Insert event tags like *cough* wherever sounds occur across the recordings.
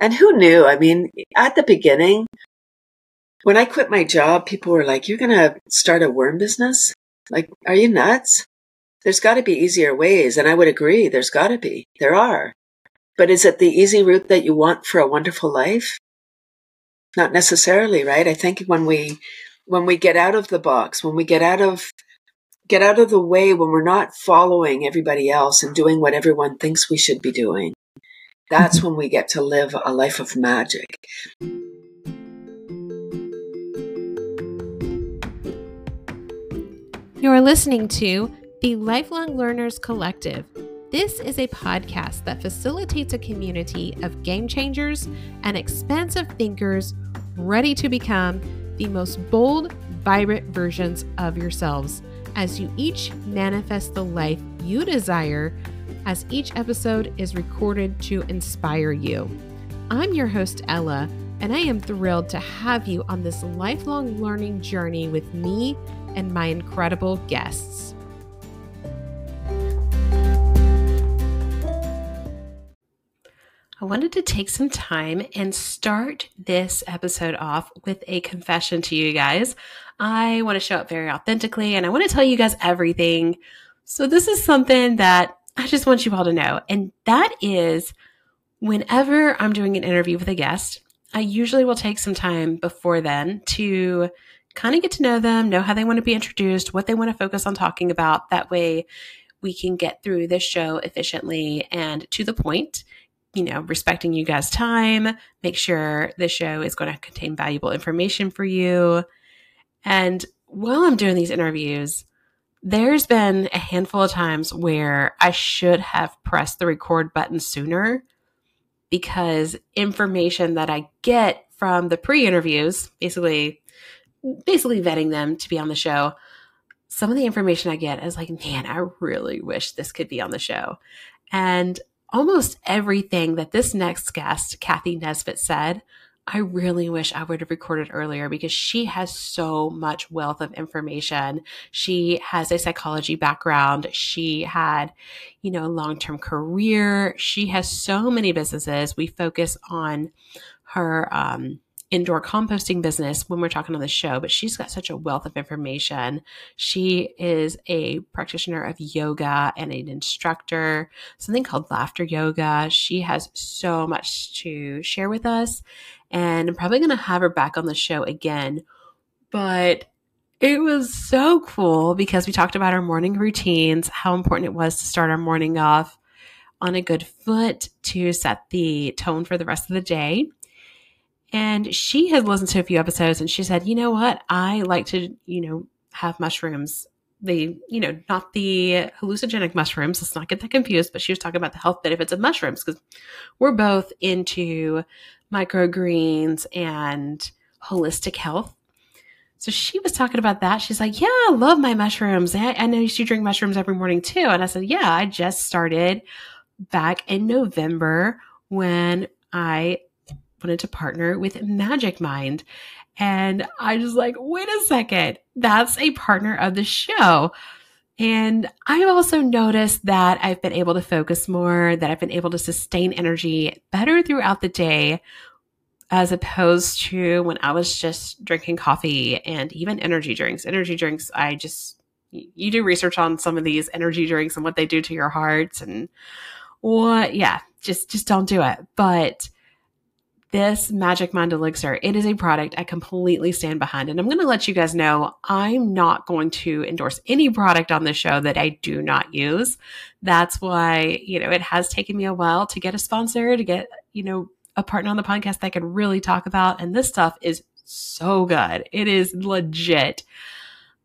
And who knew? I mean, at the beginning, when I quit my job, people were like, You're going to start a worm business? Like, are you nuts? There's got to be easier ways. And I would agree, there's got to be. There are. But is it the easy route that you want for a wonderful life? Not necessarily, right? I think when we when we get out of the box, when we get out of get out of the way, when we're not following everybody else and doing what everyone thinks we should be doing, that's when we get to live a life of magic. You're listening to the Lifelong Learners Collective. This is a podcast that facilitates a community of game changers and expansive thinkers ready to become the most bold, vibrant versions of yourselves as you each manifest the life you desire, as each episode is recorded to inspire you. I'm your host, Ella, and I am thrilled to have you on this lifelong learning journey with me and my incredible guests. I wanted to take some time and start this episode off with a confession to you guys. I want to show up very authentically and I want to tell you guys everything. So, this is something that I just want you all to know. And that is whenever I'm doing an interview with a guest, I usually will take some time before then to kind of get to know them, know how they want to be introduced, what they want to focus on talking about. That way, we can get through this show efficiently and to the point you know, respecting you guys' time, make sure the show is going to contain valuable information for you. And while I'm doing these interviews, there's been a handful of times where I should have pressed the record button sooner because information that I get from the pre-interviews, basically basically vetting them to be on the show, some of the information I get is like, man, I really wish this could be on the show. And almost everything that this next guest, Cathy Nesbitt, said, I really wish I would have recorded earlier because she has so much wealth of information. She has a psychology background. She had, you know, a long term career. She has so many businesses. We focus on her, um, indoor composting business when we're talking on the show, but she's got such a wealth of information. She is a practitioner of yoga and an instructor, something called laughter yoga. She has so much to share with us, and I'm probably going to have her back on the show again. But it was so cool because we talked about our morning routines, how important it was to start our morning off on a good foot to set the tone for the rest of the day. And she had listened to a few episodes and she said, you know what? I like to, you know, have mushrooms. The, you know, not the hallucinogenic mushrooms. Let's not get that confused, but she was talking about the health benefits of mushrooms because we're both into microgreens and holistic health. So she was talking about that. She's like, Yeah, I love my mushrooms. I, I know you drink mushrooms every morning too. And I said, Yeah, I just started back in November when I wanted to partner with Magic Mind. And I just like, wait a second, that's a partner of the show. And I've also noticed that I've been able to focus more, that I've been able to sustain energy better throughout the day, as opposed to when I was just drinking coffee and even energy drinks. Energy drinks, I just, you do research on some of these energy drinks and what they do to your hearts and what, yeah, just, just don't do it. But this Magic Mind Elixir, it is a product I completely stand behind. And I'm going to let you guys know I'm not going to endorse any product on the show that I do not use. That's why, you know, it has taken me a while to get a sponsor, to get, you know, a partner on the podcast that I can really talk about. And this stuff is so good. It is legit.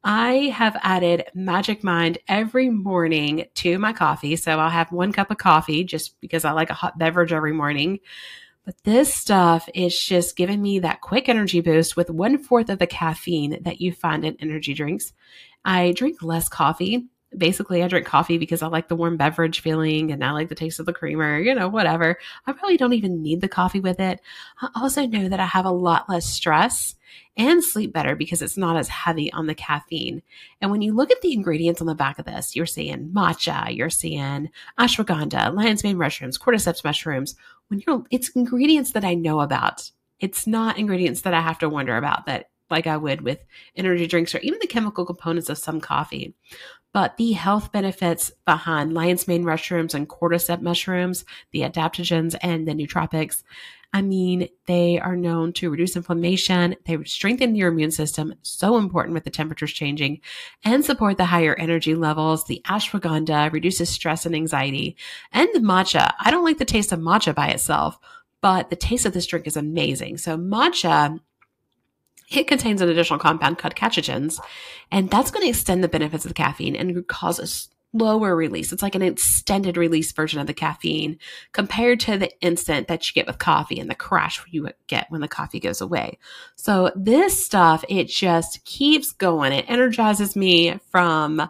I have added Magic Mind every morning to my coffee. So I'll have one cup of coffee just because I like a hot beverage every morning. But this stuff is just giving me that quick energy boost with one fourth of the caffeine that you find in energy drinks. I drink less coffee. Basically, I drink coffee because I like the warm beverage feeling and I like the taste of the creamer, you know, whatever. I probably don't even need the coffee with it. I also know that I have a lot less stress and sleep better because it's not as heavy on the caffeine. And when you look at the ingredients on the back of this, you're seeing matcha, you're seeing ashwagandha, lion's mane mushrooms, cordyceps mushrooms, when you're, it's ingredients that I know about. It's not ingredients that I have to wonder about that like I would with energy drinks or even the chemical components of some coffee. But the health benefits behind lion's mane mushrooms and cordyceps mushrooms, the adaptogens and the nootropics, I mean, they are known to reduce inflammation, they strengthen your immune system, so important with the temperatures changing, and support the higher energy levels. The ashwagandha reduces stress and anxiety. And the matcha, I don't like the taste of matcha by itself, but the taste of this drink is amazing. So matcha it contains an additional compound called catechins, and that's going to extend the benefits of the caffeine and cause a slower release. It's like an extended release version of the caffeine compared to the instant that you get with coffee and the crash you get when the coffee goes away. So this stuff, it just keeps going. It energizes me from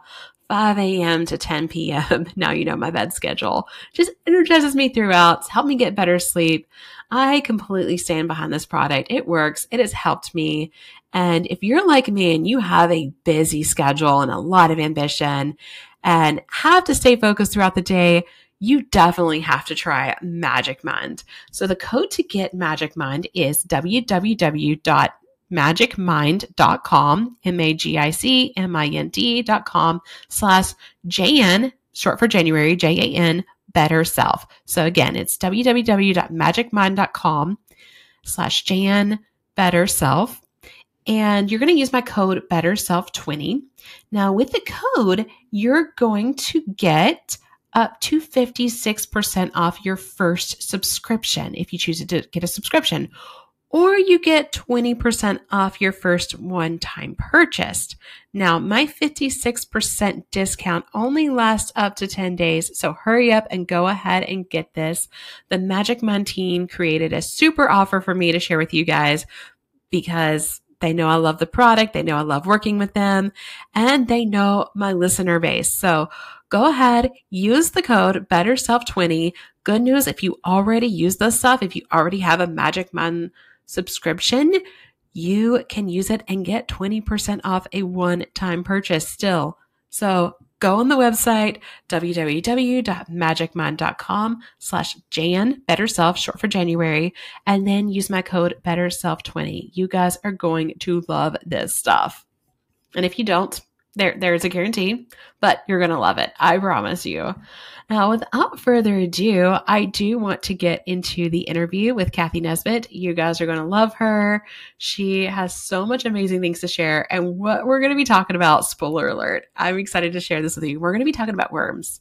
5 a.m. to 10 p.m. *laughs* Now you know my bed schedule. Just energizes me throughout, help me get better sleep. I completely stand behind this product. It works. It has helped me. And if you're like me and you have a busy schedule and a lot of ambition and have to stay focused throughout the day, you definitely have to try Magic Mind. So the code to get Magic Mind is www.magicmind.com, M-A-G-I-C-M-I-N-D.com slash Jan, short for January, J-A-N, better self. So again, it's www.magicmind.com slash Jan better self. And you're going to use my code better self 20. Now with the code, you're going to get up to 56% off your first subscription if you choose to get a subscription or you get 20% off your first one time purchase. Now, my 56% discount only lasts up to 10 days, so hurry up and go ahead and get this. The Magic team created a super offer for me to share with you guys because they know I love the product, they know I love working with them, and they know my listener base. So go ahead, use the code BetterSelf20. Good news if you already use this stuff, if you already have a Magic Mind subscription, you can use it and get 20% off a one time purchase still. So go on the website, www.magicmind.com slash Jan, better self, short for January, and then use my code better self 20 You guys are going to love this stuff. And if you don't, there, there's a guarantee, but you're going to love it. I promise you. Now, without further ado, I do want to get into the interview with Cathy Nesbitt. You guys are going to love her. She has so much amazing things to share. And what we're going to be talking about, spoiler alert, I'm excited to share this with you. We're going to be talking about worms.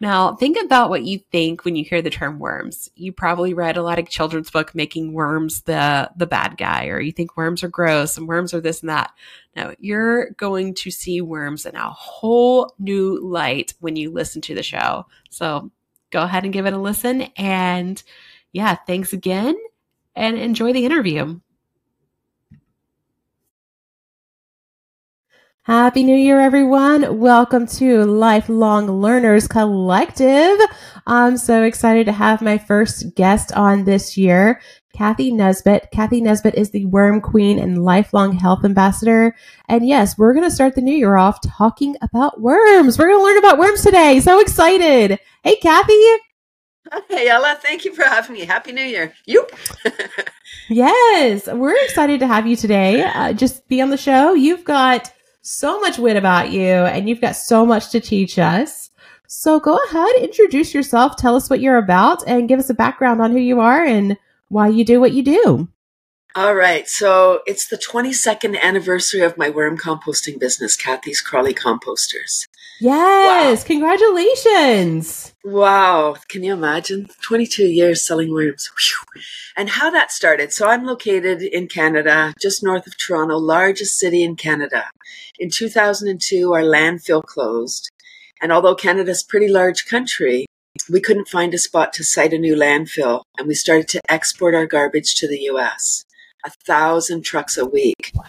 Now, think about what you think when you hear the term worms. You probably read a lot of children's book making worms the the bad guy or you think worms are gross and worms are this and that. Now, you're going to see worms in a whole new light when you listen to the show. So, go ahead and give it a listen and yeah, thanks again and enjoy the interview. Happy New Year, everyone. Welcome to Lifelong Learners Collective. I'm so excited to have my first guest on this year, Cathy Nesbitt. Cathy Nesbitt is the Worm Queen and Lifelong Health Ambassador. And yes, we're going to start the new year off talking about worms. We're going to learn about worms today. So excited. Hey, Cathy. Hey, Ella. Thank you for having me. Happy New Year. You. *laughs* yes, we're excited to have you today. Uh, just be on the show. You've got so much wit about you and you've got so much to teach us. So go ahead, introduce yourself, tell us what you're about, and give us a background on who you are and why you do what you do. All right. So it's the 22nd anniversary of my worm composting business, Cathy's Crawly Composters. Yes. Wow. Congratulations. Wow. Can you imagine? 22 years selling worms. Whew. And how that started. So I'm located in Canada, just north of Toronto, largest city in Canada. In 2002, our landfill closed. And although Canada's a pretty large country, we couldn't find a spot to site a new landfill, and we started to export our garbage to the US a thousand trucks a week. Wow.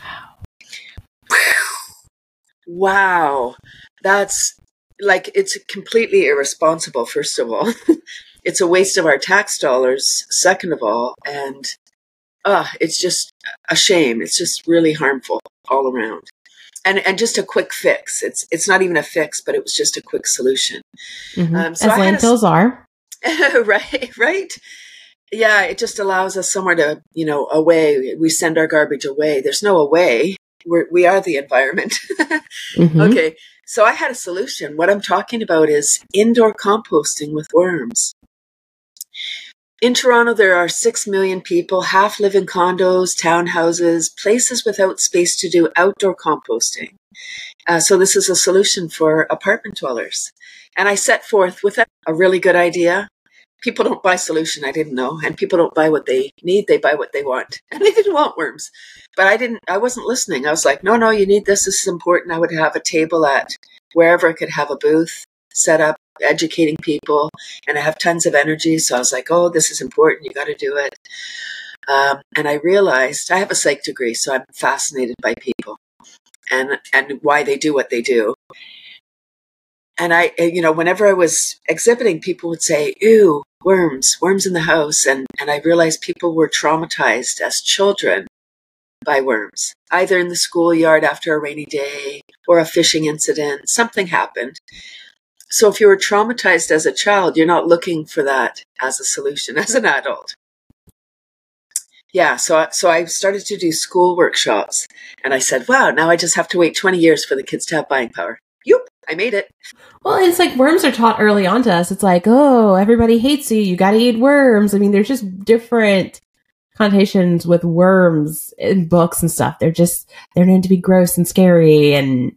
Wow. That's like, it's completely irresponsible, first of all. *laughs* it's a waste of our tax dollars, second of all. And uh, it's just a shame. It's just really harmful all around. And, and just a quick fix. It's it's not even a fix, but it was just a quick solution. Mm-hmm. Um, so As landfills a, are, *laughs* right, right. Yeah, it just allows us somewhere to, you know, away. We send our garbage away. There's no away. We're, we are the environment. *laughs* mm-hmm. Okay. So I had a solution. What I'm talking about is indoor composting with worms. In Toronto, there are 6 million people, half live in condos, townhouses, places without space to do outdoor composting. Uh, so this is a solution for apartment dwellers. And I set forth with a really good idea. People don't buy solution, I didn't know. And people don't buy what they need, they buy what they want. *laughs* And they didn't want worms. But I didn't, I wasn't listening. I was like, no, no, you need this. This is important. I would have a table at wherever I could have a booth set up educating people and I have tons of energy. So I was like, oh, this is important. You got to do it. Um, and I realized I have a psych degree, so I'm fascinated by people and, and why they do what they do. And I, eh, you know, whenever I was exhibiting, people would say, ew, worms, worms in the house. And, and I realized people were traumatized as children by worms, either in the schoolyard after a rainy day or a fishing incident. Something happened. So if you were traumatized as a child, you're not looking for that as a solution *laughs* as an adult. Yeah, so so I started to do school workshops, and I said, "Wow, now I just have to wait 20 years for the kids to have buying power." Yep, I made it. Well, it's like worms are taught early on to us. It's like, oh, everybody hates you. You got to eat worms. I mean, there's just different connotations with worms in books and stuff. They're just they're known to be gross and scary, and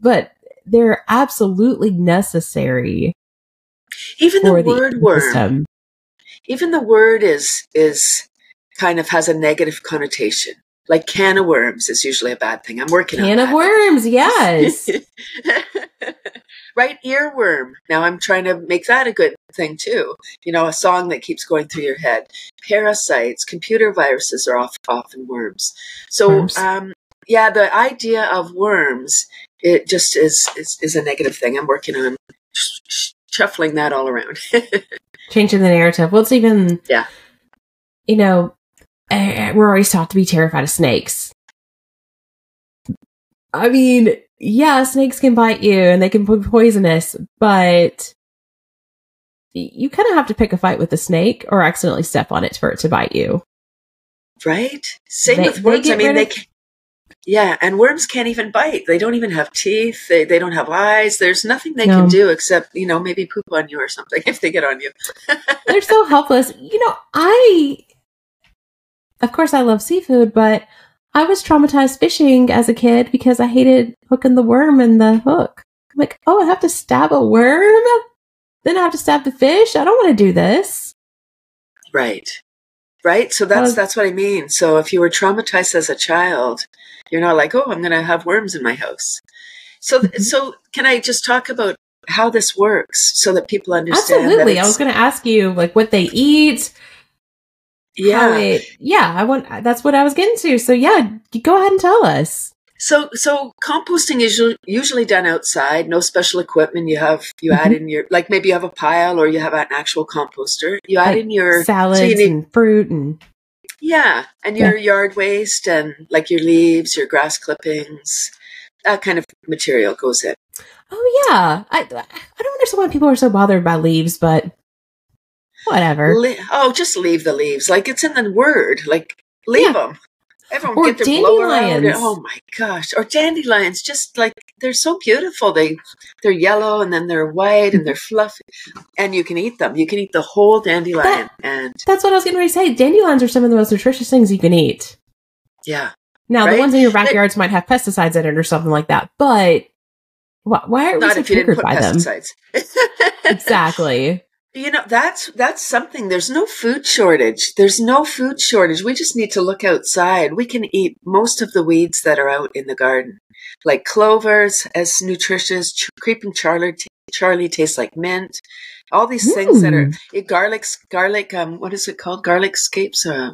but they're absolutely necessary. Even the word the worm. Even the word is is kind of has a negative connotation. Like can of worms is usually a bad thing. I'm working can on can of worms, *laughs* yes. right earworm. Now I'm trying to make that a good thing too. You know, a song that keeps going through your head. Parasites, computer viruses are often worms. So worms. um yeah, the idea of worms it just is, is, is a negative thing. I'm working on shuffling that all around. *laughs* Changing the narrative. Well, it's even, yeah, you know, Eh, eh, we're always taught to be terrified of snakes. I mean, yeah, snakes can bite you and they can be poisonous, but you kind of have to pick a fight with a snake or accidentally step on it for it to bite you. Right? Same they, with worms. I mean, they can, yeah, and worms can't even bite. They don't even have teeth. They, they don't have eyes. There's nothing they no. can do except, you know, maybe poop on you or something *laughs* if they get on you. *laughs* They're so helpless. You know, I, of course, I love seafood, but I was traumatized fishing as a kid because I hated hooking the worm in the hook. I'm like, oh, I have to stab a worm? Then I have to stab the fish? I don't want to do this. Right right so that's that's what i mean so if you were traumatized as a child you're not like oh i'm going to have worms in my house so mm-hmm. so can i just talk about how this works so that people understand absolutely i was going to ask you like what they eat yeah it, yeah i want that's what i was getting to so yeah go ahead and tell us so, so composting is usually done outside. No special equipment. You have you mm-hmm. add in your like maybe you have a pile or you have an actual composter. You add like in your salads so you need, and fruit and yeah, and your yeah. yard waste and like your leaves, your grass clippings, that kind of material goes in. Oh yeah, I I don't understand why people are so bothered by leaves, but whatever. Le- oh, just leave the leaves. Like it's in the word. Like leave yeah. them. Everyone or get their dandelions. Oh my gosh! Or dandelions, just like they're so beautiful. They they're yellow and then they're white and they're fluffy, and you can eat them. You can eat the whole dandelion. That, and that's what I was getting ready to say. Dandelions are some of the most nutritious things you can eat. Yeah. Now right? the ones in your backyards might have pesticides in it or something like that, but why, why are we so triggered by pesticides. them? *laughs* exactly. You know, that's that's something. There's no food shortage. There's no food shortage. We just need to look outside. We can eat most of the weeds that are out in the garden. Like clovers as nutritious, Ch- creeping Charlie Charlie tastes like mint. All these mm. things that are it, garlic garlic um what is it called? Garlic scapes uh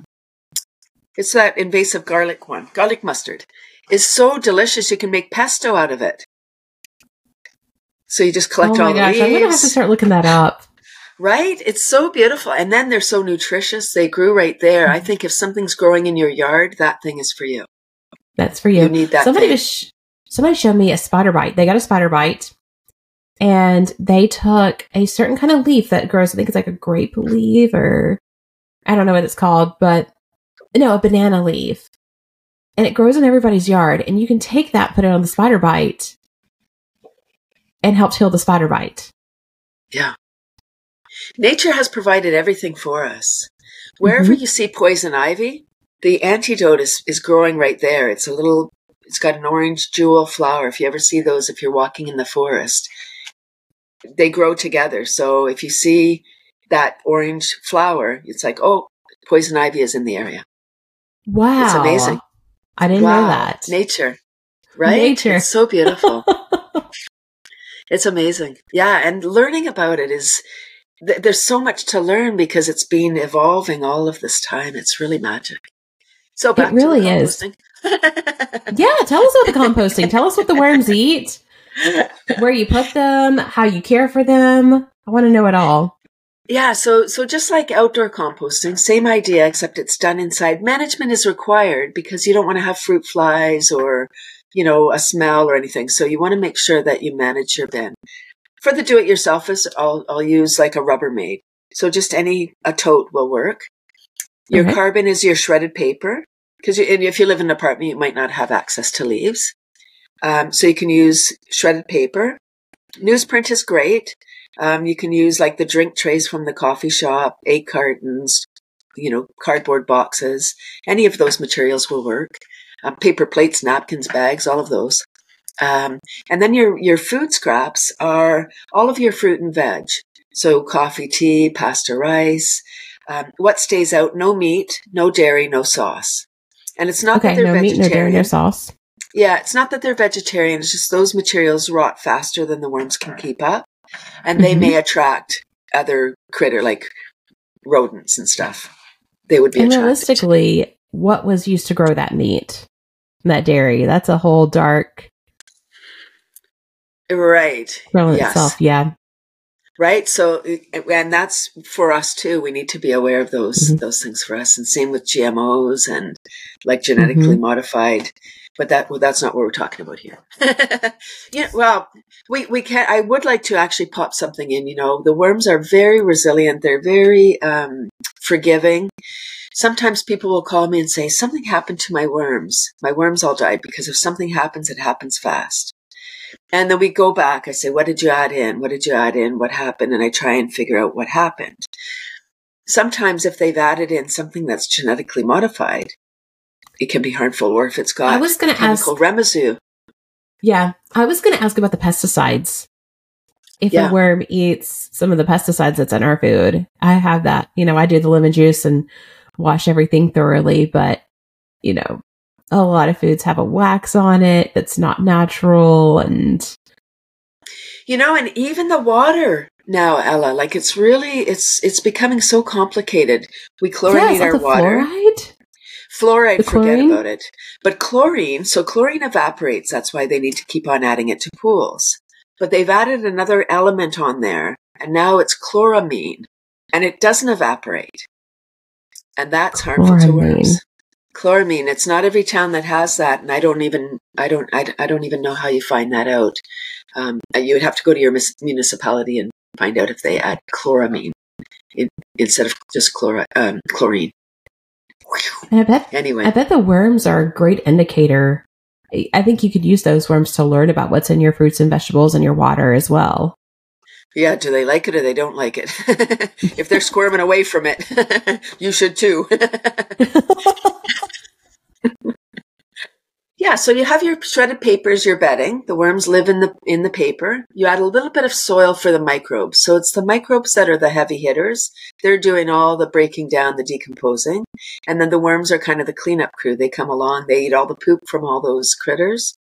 it's that invasive garlic one. Garlic mustard is so delicious you can make pesto out of it. So you just collect oh all gosh, the leaves. I'm gonna have to start looking that up. Right? It's so beautiful. And then they're so nutritious. They grew right there. I think if something's growing in your yard, that thing is for you. That's for you. You need that. Somebody was, somebody showed me a spider bite. They got a spider bite and they took a certain kind of leaf that grows, I think it's like a grape leaf or, I don't know what it's called, but no, a banana leaf. And it grows in everybody's yard. And you can take that, put it on the spider bite, and help heal the spider bite. Yeah. Nature has provided everything for us. Wherever mm-hmm. you see poison ivy, the antidote is, is growing right there. It's a little, it's got an orange jewel flower. If you ever see those, if you're walking in the forest, they grow together. So if you see that orange flower, it's like, oh, poison ivy is in the area. Wow. It's amazing. I didn't wow. know that. Nature, right? Nature. It's so beautiful. *laughs* it's amazing. Yeah. And learning about it is, th- there's so much to learn because it's been evolving all of this time. It's really magic. So it really is. *laughs* yeah. Tell us about the composting. tell us what the worms eat, where you put them, how you care for them. I want to know it all. Yeah, so so just like outdoor composting, same idea except it's done inside. Management is required because you don't want to have fruit flies or you know a smell or anything. So you want to make sure that you manage your bin. For the do-it-yourselfers, I'll I'll use like a Rubbermaid. So just any a tote will work. Your okay. carbon is your shredded paper because if you live in an apartment, you might not have access to leaves. Um, so you can use shredded paper. Newsprint is great. Um, you can use like the drink trays from the coffee shop, egg cartons, you know, cardboard boxes. Any of those materials will work. Um, paper plates, napkins, bags, all of those. Um, and then your your food scraps are all of your fruit and veg. So coffee, tea, pasta, rice. Um, what stays out? No meat, no dairy, no sauce. And it's not okay, that they're no vegetarian. meat, no dairy, no sauce. Yeah, it's not that they're vegetarian. It's just those materials rot faster than the worms can keep up and they mm-hmm. may attract other critter like rodents and stuff. They would be and realistically. What was used to grow that meat, that dairy? That's a whole dark, right? Growing yes. itself, yeah. Right. So, and that's for us too. We need to be aware of those mm-hmm. those things for us. And same with GMOs and like genetically mm-hmm. modified but that well, that's not what we're talking about here. *laughs* yeah, well, we we can. I would like to actually pop something in. You know, the worms are very resilient. They're very um, forgiving. Sometimes people will call me and say something happened to my worms. My worms all died because if something happens, it happens fast. And then we go back. I say, what did you add in? What did you add in? What happened? And I try and figure out what happened. Sometimes if they've added in something that's genetically modified, it can be harmful, or if it's got I was going to ask residue. Yeah, I was going to ask about the pesticides. If yeah. a worm eats some of the pesticides that's in our food, I have that. You know, I do the lemon juice and wash everything thoroughly, but you know, a lot of foods have a wax on it that's not natural, and you know, and even the water now, Ella, like it's really it's it's becoming so complicated. We chlorinate yes, our water. Fluoride? Fluoride, the forget chlorine? about it. But chlorine, so chlorine evaporates. That's why they need to keep on adding it to pools. But they've added another element on there, and now it's chloramine, and it doesn't evaporate. And that's harmful chloramine. to worms. Chloramine. It's not every town that has that, and I don't even, I don't, I, I don't even know how you find that out. Um, you would have to go to your municipality and find out if they add chloramine in, instead of just chlor, um, chlorine. And I bet anyway, I bet the worms are a great indicator. I think you could use those worms to learn about what's in your fruits and vegetables and your water as well. Yeah, do they like it or they don't like it? *laughs* if they're squirming away from it, *laughs* you should too. *laughs* Yeah, so you have your shredded papers, your bedding. The worms live in the in the paper. You add a little bit of soil for the microbes. So it's the microbes that are the heavy hitters. They're doing all the breaking down, the decomposing. And then the worms are kind of the cleanup crew. They come along, they eat all the poop from all those critters,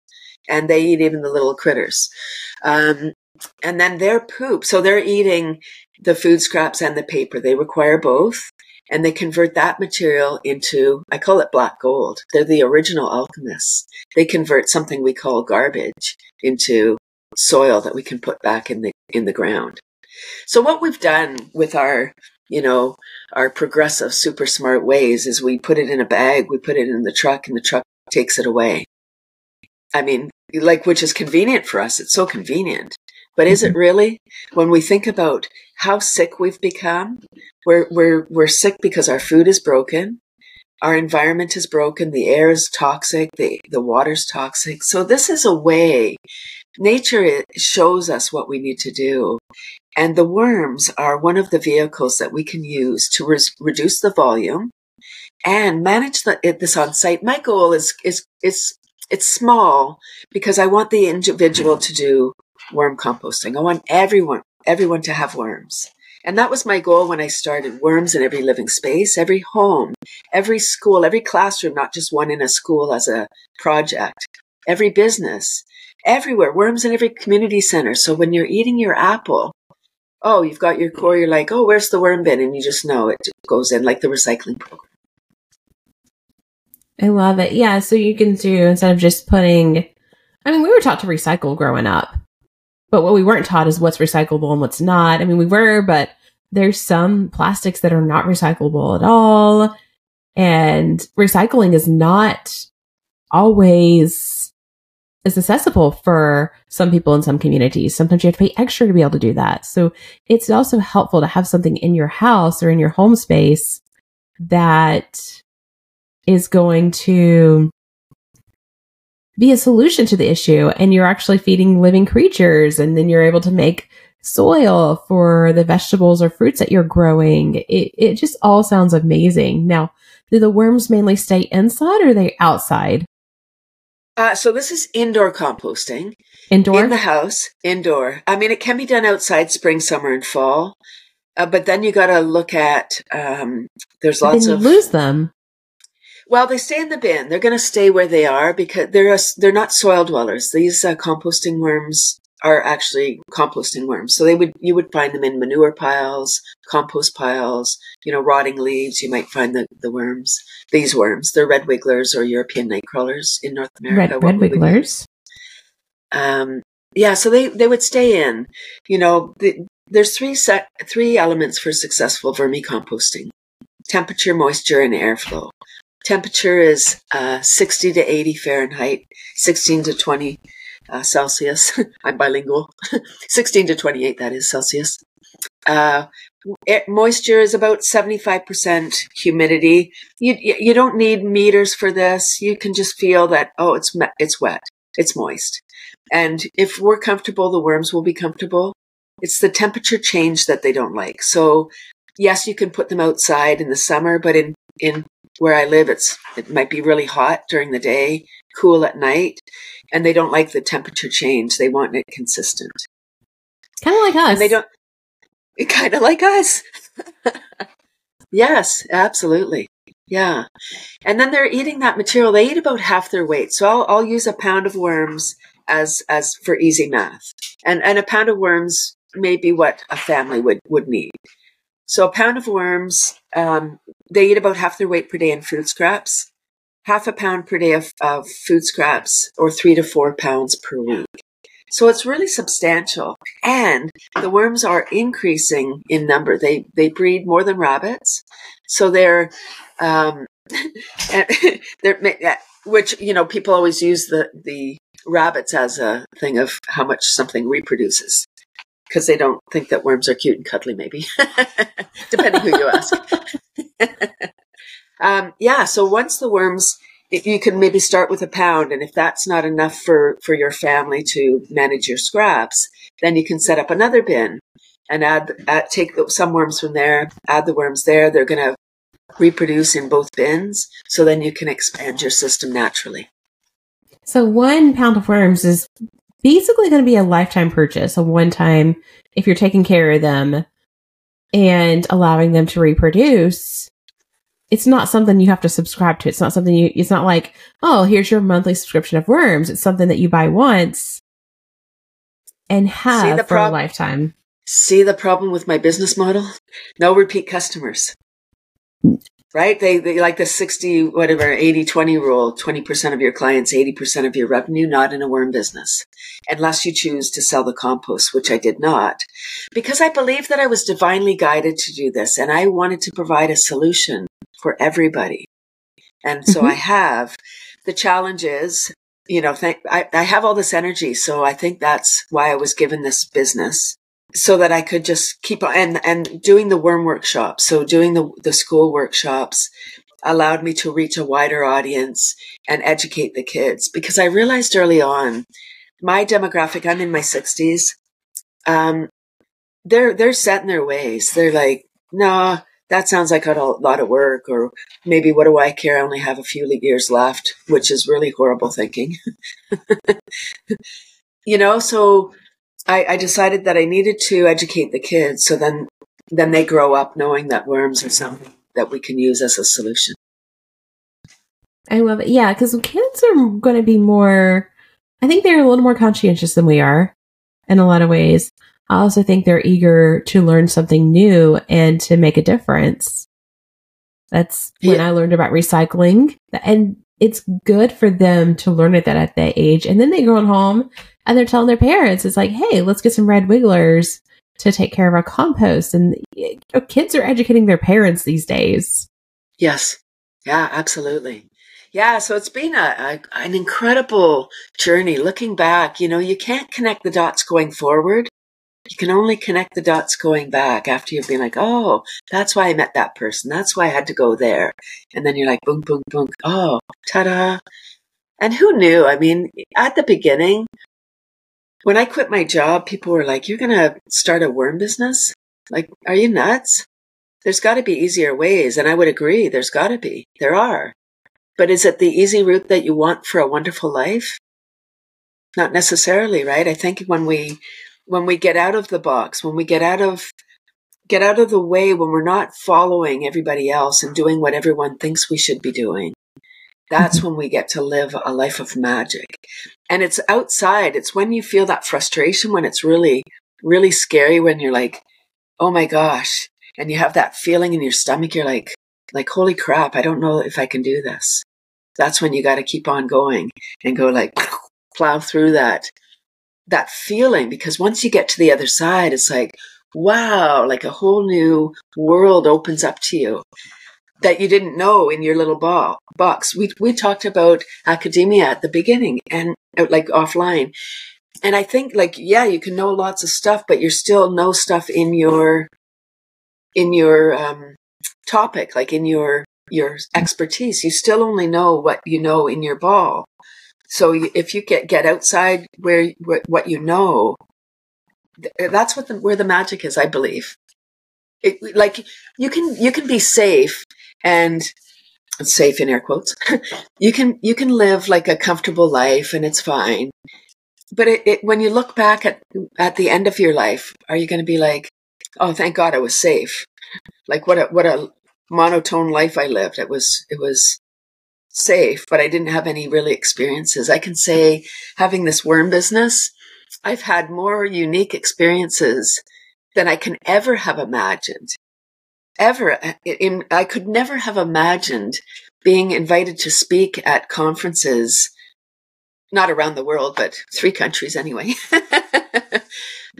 and they eat even the little critters. Um, and then their poop, so they're eating the food scraps and the paper. They require both and they convert that material into, I call it black gold. They're the original alchemists. They convert something we call garbage into soil that we can put back in the, in the ground. So what we've done with our, you know, our progressive super smart ways is we put it in a bag, we put it in the truck and the truck takes it away. I mean, like, which is convenient for us. It's so convenient. But is it mm-hmm. really? When we think about how sick we've become. We're, we're, we're sick because our food is broken. Our environment is broken. The air is toxic. The, the water's toxic. So this is a way nature shows us what we need to do. And the worms are one of the vehicles that we can use to res- reduce the volume and manage the, this on site. My goal is, is, is, it's small because I want the individual to do worm composting. I want everyone, everyone to have worms. And that was my goal when I started worms in every living space, every home, every school, every classroom, not just one in a school as a project, every business, everywhere, worms in every community center. So when you're eating your apple, oh, you've got your core, you're like, oh, where's the worm bin? And you just know it goes in like the recycling program. I love it. Yeah. So you can do, instead of just putting, I mean, we were taught to recycle growing up, but what we weren't taught is what's recyclable and what's not. I mean, we were, but there's some plastics that are not recyclable at all. And recycling is not always accessible for some people in some communities. Sometimes you have to pay extra to be able to do that. So it's also helpful to have something in your house or in your home space that is going to be a solution to the issue and you're actually feeding living creatures and then you're able to make soil for the vegetables or fruits that you're growing. It, it just all sounds amazing. Now, do the worms mainly stay inside or are they outside? Uh, so this is indoor composting. Indoor? In the house, indoor. I mean, it can be done outside spring, summer, and fall. Uh, but then you got to look at, um, there's lots of. lose them. Well, they stay in the bin. They're going to stay where they are because they're a, they're not soil dwellers. These uh, composting worms are actually composting worms. So they would you would find them in manure piles, compost piles, you know, rotting leaves. You might find the, the worms. These worms, they're red wigglers or European night crawlers in North America. Red, red wigglers. Um, yeah, so they they would stay in. You know, the, there's three set three elements for successful vermicomposting: temperature, moisture, and airflow. Temperature is uh, 60 to 80 Fahrenheit, 16 to 20 uh, Celsius. *laughs* I'm bilingual. *laughs* 16 to 28, that is Celsius. Uh, moisture is about 75% humidity. You, you don't need meters for this. You can just feel that, oh, it's, it's wet. It's moist. And if we're comfortable, the worms will be comfortable. It's the temperature change that they don't like. So yes, you can put them outside in the summer, but in, in where I live, it's it might be really hot during the day, cool at night, and they don't like the temperature change. They want it consistent. Kind of like us. And they don't. Kind of like us. *laughs* yes, absolutely. Yeah, and then they're eating that material. They eat about half their weight. So I'll, I'll use a pound of worms as as for easy math, and and a pound of worms may be what a family would would need. So a pound of worms, um, they eat about half their weight per day in food scraps, half a pound per day of, of food scraps, or three to four pounds per week. So it's really substantial. And the worms are increasing in number. They, they breed more than rabbits. So they're, um, *laughs* *laughs* they're, which, you know, people always use the, the rabbits as a thing of how much something reproduces because they don't think that worms are cute and cuddly, maybe, *laughs* depending who you ask. *laughs* um, yeah, so once the worms, if you can maybe start with a pound, and if that's not enough for for your family to manage your scraps, then you can set up another bin and add, add take some worms from there, add the worms there. They're going to reproduce in both bins, so then you can expand your system naturally. So one pound of worms is basically going to be a lifetime purchase, a one time, if you're taking care of them and allowing them to reproduce. It's not something you have to subscribe to. It's not something you, it's not like, oh, here's your monthly subscription of worms. It's something that you buy once and have for prob- a lifetime. See the problem with my business model? No repeat customers right? They, they like the 60, whatever, 80, 20 rule, 20% of your clients, 80% of your revenue, not in a worm business, unless you choose to sell the compost, which I did not, because I believe that I was divinely guided to do this and I wanted to provide a solution for everybody. And so mm-hmm. I have. The challenge is, you know, thank, I, I have all this energy. So I think that's why I was given this business so that I could just keep on and, and doing the worm workshops. So doing the, the school workshops allowed me to reach a wider audience and educate the kids because I realized early on my demographic, I'm in my sixties. Um, they're, they're set in their ways. They're like, nah, that sounds like a lot of work or maybe what do I care? I only have a few years left, which is really horrible thinking. *laughs* you know, so I, I decided that I needed to educate the kids so then then they grow up knowing that worms are something that we can use as a solution. I love it. Yeah, because kids are going to be more, I think they're a little more conscientious than we are in a lot of ways. I also think they're eager to learn something new and to make a difference. That's when yeah. I learned about recycling. And it's good for them to learn it that at that age. And then they go home and they're telling their parents, it's like, hey, let's get some red wigglers to take care of our compost. And you know, kids are educating their parents these days. Yes. Yeah, absolutely. Yeah, so it's been a, a, an incredible journey. Looking back, you know, you can't connect the dots going forward. You can only connect the dots going back after you've been like, oh, that's why I met that person. That's why I had to go there. And then you're like, boom, boom, boom. Oh, ta da. And who knew? I mean, at the beginning, when I quit my job, people were like, You're going to start a worm business? Like, are you nuts? There's got to be easier ways. And I would agree, there's got to be. There are. But is it the easy route that you want for a wonderful life? Not necessarily, right? I think when we when we get out of the box, when we get out of get out of the way when we're not following everybody else and doing what everyone thinks we should be doing, that's mm-hmm. when we get to live a life of magic. And it's outside. It's when you feel that frustration, when it's really, really scary, when you're like, oh my gosh. And you have that feeling in your stomach. You're like, like, holy crap, I don't know if I can do this. That's when you got to keep on going and go like, plow through that, that feeling. Because once you get to the other side, it's like, wow, like a whole new world opens up to you that you didn't know in your little ball, box. We we talked about academia at the beginning and uh, like offline. And I think like yeah, you can know lots of stuff, but you're still know stuff in your in your um, topic, like in your your expertise. You still only know what you know in your ball. So if you get get outside where, where what you know, that's what the, where the magic is, I believe. It, like you can you can be safe and safe in air quotes *laughs* you can you can live like a comfortable life and it's fine. But it, it, when you look back at at the end of your life are you going to be like oh thank god i was safe. Like what a what a monotone life i lived. It was it was safe but i didn't have any really experiences. I can say having this worm business i've had more unique experiences than i can ever have imagined ever, in, I could never have imagined being invited to speak at conferences, not around the world, but three countries anyway. *laughs*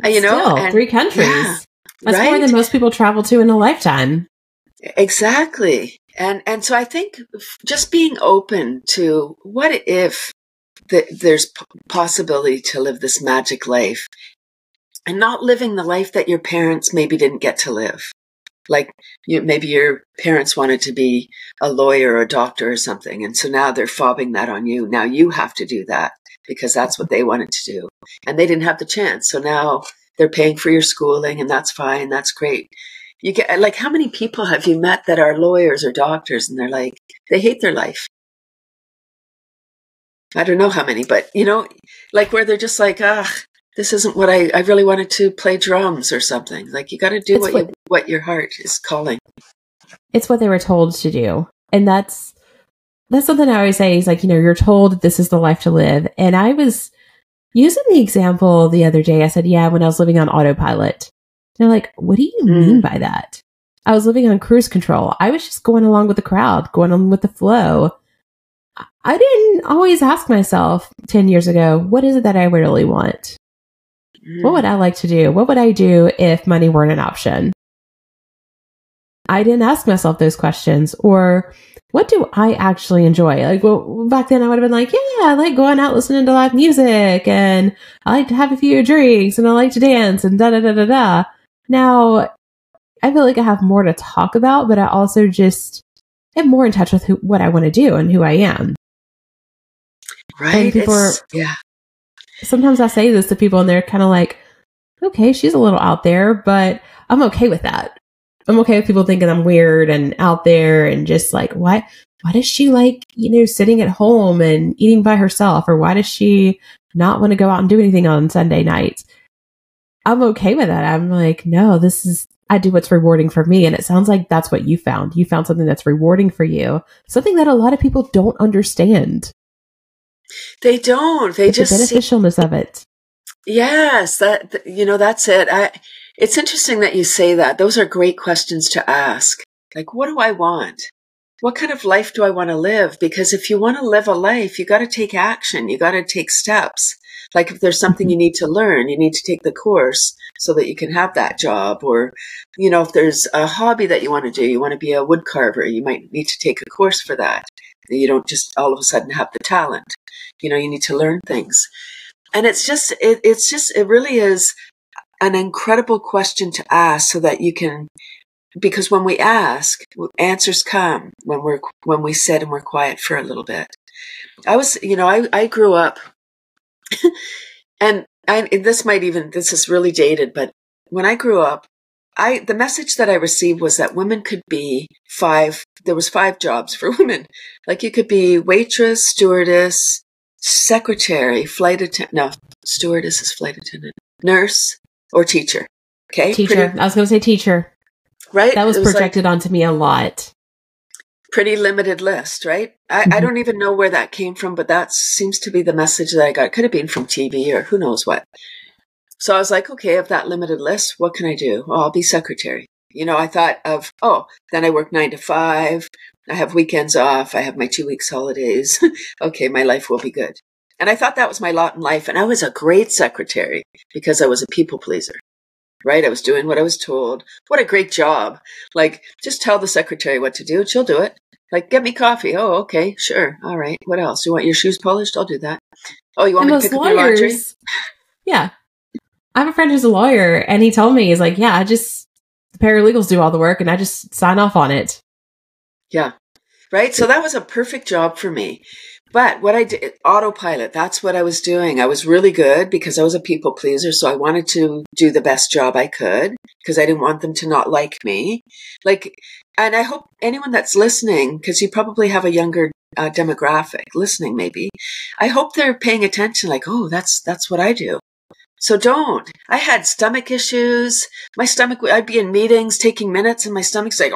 you know, Still, and, three countries. Yeah, That's right? more than most people travel to in a lifetime. Exactly. And, and so I think just being open to what if the, there's possibility to live this magic life and not living the life that your parents maybe didn't get to live like you, maybe your parents wanted to be a lawyer or a doctor or something. And so now they're fobbing that on you. Now you have to do that because that's what they wanted to do. And they didn't have the chance. So now they're paying for your schooling and that's fine. That's great. You get like, how many people have you met that are lawyers or doctors and they're like, they hate their life? I don't know how many, but you know, like where they're just like, ah, this isn't what I, I really wanted to play drums or something. Like you got to do what, what, you, what your heart is calling. It's what they were told to do. And that's, that's something I always say is like, you know, you're told this is the life to live. And I was using the example the other day. I said, yeah, when I was living on autopilot. they're like, what do you mm. mean by that? I was living on cruise control. I was just going along with the crowd, going on with the flow. I didn't always ask myself 10 years ago, what is it that I really want? What would I like to do? What would I do if money weren't an option? I didn't ask myself those questions or what do I actually enjoy? Like, well, back then I would have been like, yeah, I like going out listening to live music and I like to have a few drinks and I like to dance and da da da da da. Now, I feel like I have more to talk about, but I also just am more in touch with who, what I want to do and who I am. Right. People are, yeah. Sometimes I say this to people and they're kind of like, okay, she's a little out there, but I'm okay with that. I'm okay with people thinking I'm weird and out there and just like, what? why does she like, you know, sitting at home and eating by herself? Or why does she not want to go out and do anything on Sunday nights? I'm okay with that. I'm like, no, this is, I do what's rewarding for me. And it sounds like that's what you found. You found something that's rewarding for you, something that a lot of people don't understand. They don't. They just the beneficialness see- of it. Yes, that you know that's it. I it's interesting that you say that. Those are great questions to ask. Like what do I want? What kind of life do I want to live? Because if you want to live a life, you got to take action. You got to take steps. Like if there's something mm-hmm. you need to learn, you need to take the course so that you can have that job. Or, you know, if there's a hobby that you want to do, you want to be a wood carver, you might need to take a course for that. You don't just all of a sudden have the talent. You know, you need to learn things and it's just it, it's just it really is an incredible question to ask so that you can because when we ask answers come when we're when we sit and we're quiet for a little bit i was you know i i grew up *laughs* and I, this might even this is really dated but when i grew up i the message that i received was that women could be five there was five jobs for *laughs* women like you could be waitress stewardess secretary, flight attendant, no, stewardess is flight attendant, nurse, or teacher. Okay. Teacher. Pretty, I was going to say teacher. Right. That was, was projected like, onto me a lot. Pretty limited list, right? I, mm-hmm. I don't even know where that came from, but that seems to be the message that I got. Could have been from TV or who knows what. So I was like, okay, of that limited list, what can I do? Oh, I'll be secretary. You know, I thought of, oh, then I work nine to five. I have weekends off. I have my two weeks holidays. *laughs* okay, my life will be good. And I thought that was my lot in life. And I was a great secretary because I was a people pleaser, right? I was doing what I was told. What a great job. Like, just tell the secretary what to do. She'll do it. Like, get me coffee. Oh, okay. Sure. All right. What else? You want your shoes polished? I'll do that. Oh, you want and me to pick lawyers, up your laundry? Yeah. I have a friend who's a lawyer and he told me, he's like, yeah, I just, the paralegals do all the work and I just sign off on it. Yeah. Right. So that was a perfect job for me. But what I did, autopilot, that's what I was doing. I was really good because I was a people pleaser. So I wanted to do the best job I could because I didn't want them to not like me. Like, and I hope anyone that's listening, because you probably have a younger uh, demographic listening, maybe, I hope they're paying attention. Like, oh, that's, that's what I do. So don't. I had stomach issues. My stomach, I'd be in meetings taking minutes and my stomach's like,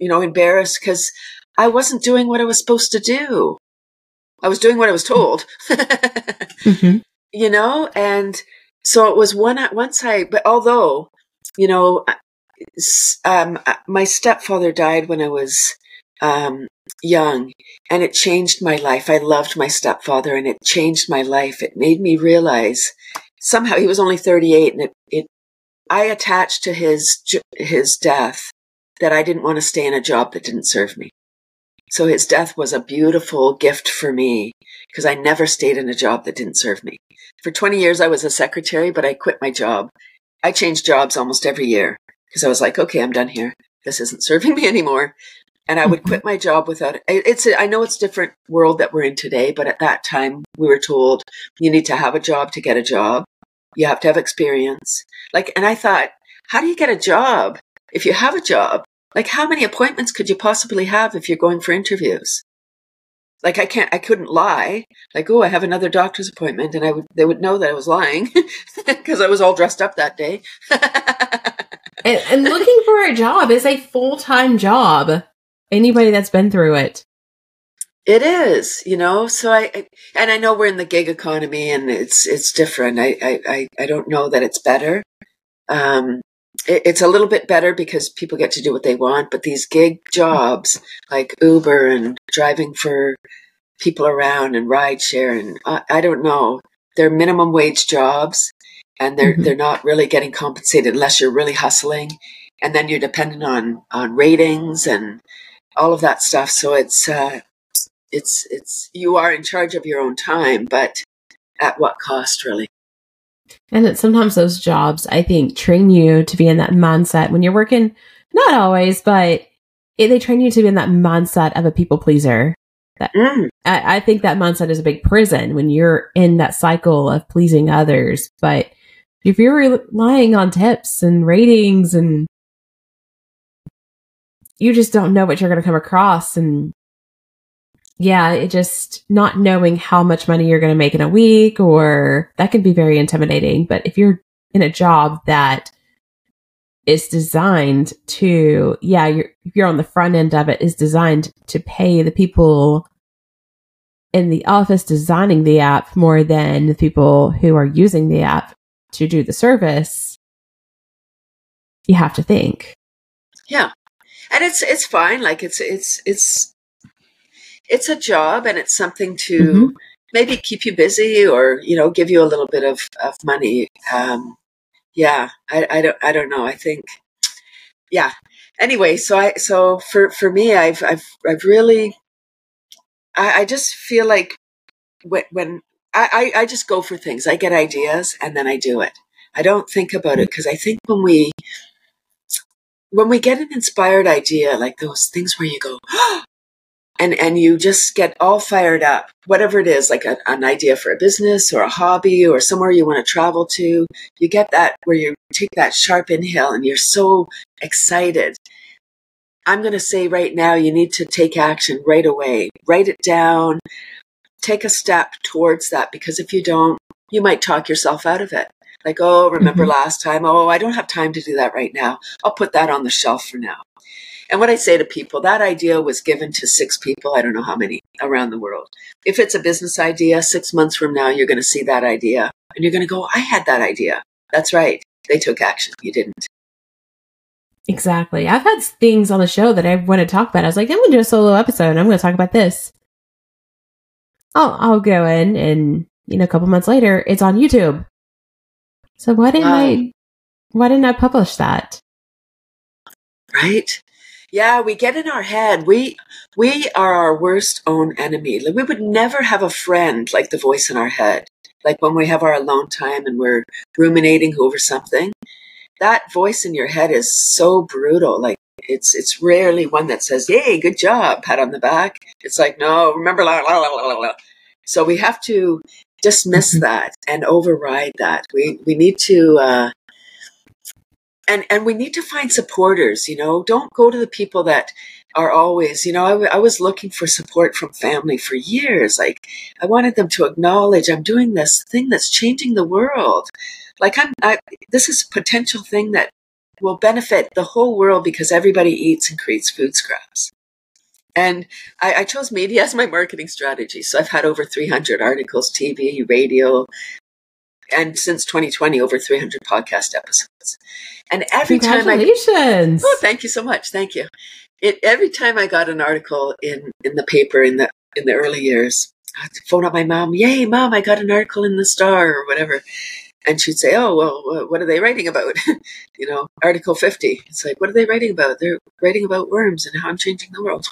you know, embarrassed because I wasn't doing what I was supposed to do. I was doing what I was told. *laughs* mm-hmm. You know, and so it was one at once I, but although, you know, um, my stepfather died when I was um, young and it changed my life. I loved my stepfather and it changed my life. It made me realize somehow he was only 38 and it, it I attached to his, his death that I didn't want to stay in a job that didn't serve me. So his death was a beautiful gift for me because I never stayed in a job that didn't serve me. For 20 years, I was a secretary, but I quit my job. I changed jobs almost every year because I was like, okay, I'm done here. This isn't *laughs* serving me anymore and I would mm-hmm. quit my job without it. It's a, I know it's a different world that we're in today, but at that time we were told you need to have a job to get a job. You have to have experience. Like, and I thought, how do you get a job if you have a job? Like, how many appointments could you possibly have if you're going for interviews? Like, I can't, I couldn't lie. Like, oh, I have another doctor's appointment, and I would, they would know that I was lying *laughs* because I was all dressed up that day. *laughs* and, and looking for a job is a full time job anybody that's been through it. It is, you know. So I, and I know we're in the gig economy, and it's it's different. I I I don't know that it's better. Um, it, it's a little bit better because people get to do what they want, but these gig jobs like Uber and driving for people around and rideshare, and I, I don't know, they're minimum wage jobs, and they're mm-hmm. they're not really getting compensated unless you're really hustling and then you're dependent on on ratings and all of that stuff. So it's uh, it's it's you are in charge of your own time, but at what cost, really? And that sometimes those jobs, I think, train you to be in that mindset when you're working. Not always, but it, they train you to be in that mindset of a people pleaser. That, mm. I, I think that mindset is a big prison when you're in that cycle of pleasing others. But if you're relying on tips and ratings and you just don't know what you're going to come across and yeah, it just not knowing how much money you're going to make in a week or that can be very intimidating. But if you're in a job that is designed to, yeah, you're, you're on the front end of it, is designed to pay the people in the office designing the app more than the people who are using the app to do the service, you have to think. Yeah. And it's it's fine. Like it's it's it's it's a job and it's something to mm-hmm. maybe keep you busy or you know give you a little bit of, of money. Um, yeah I, I don't i don't know. I think yeah. Anyway so i so for for me i've i've i've really i, I just feel like when, when I, I just go for things. I get ideas and then i do it. I don't think about it because i think when we when we get an inspired idea like those things where you go *gasps* and and you just get all fired up whatever it is like a, an idea for a business or a hobby or somewhere you want to travel to you get that where you take that sharp inhale and you're so excited. I'm going to say right now you need to take action right away. Write it down. Take a step towards that because if you don't you might talk yourself out of it like oh remember mm-hmm. last time oh i don't have time to do that right now i'll put that on the shelf for now and what I say to people, that idea was given to six people, I don't know how many around the world. If it's a business idea, six months from now, you're going to see that idea and you're going to go, I had that idea. That's right. They took action. You didn't. Exactly. I've had things on the show that I want to talk about. I was like, I'm going to do a solo episode and I'm going to talk about this. I'll, I'll go in and, you know, a couple months later, it's on YouTube. So why didn't wow. I, um, why didn't I publish that? Right. Yeah, we get in our head. We we are our worst own enemy. Like we would never have a friend like the voice in our head. Like when we have our alone time and we're ruminating over something, that voice in your head is so brutal. Like it's it's rarely one that says, "Yay, good job," pat on the back. It's like, "No, remember." La, la, la, la, So we have to dismiss mm-hmm. that and override that. We we need to uh, and and we need to find supporters you know don't go to the people that are always you know I, I was looking for support from family for years like i wanted them to acknowledge i'm doing this thing that's changing the world like i'm I, this is a potential thing that will benefit the whole world because everybody eats and creates food scraps and I, I, chose media as my marketing strategy. So I've had over 300 articles, TV, radio, and since 2020, over 300 podcast episodes. And every time I oh, thank you so much, thank you. It, every time I got an article in in the paper in the in the early years, I'd phone up my mom. Yay, mom! I got an article in the Star or whatever. And she'd say, "Oh, well, what are they writing about?" *laughs* you know, Article Fifty. It's like, what are they writing about? They're writing about worms and how I'm changing the world.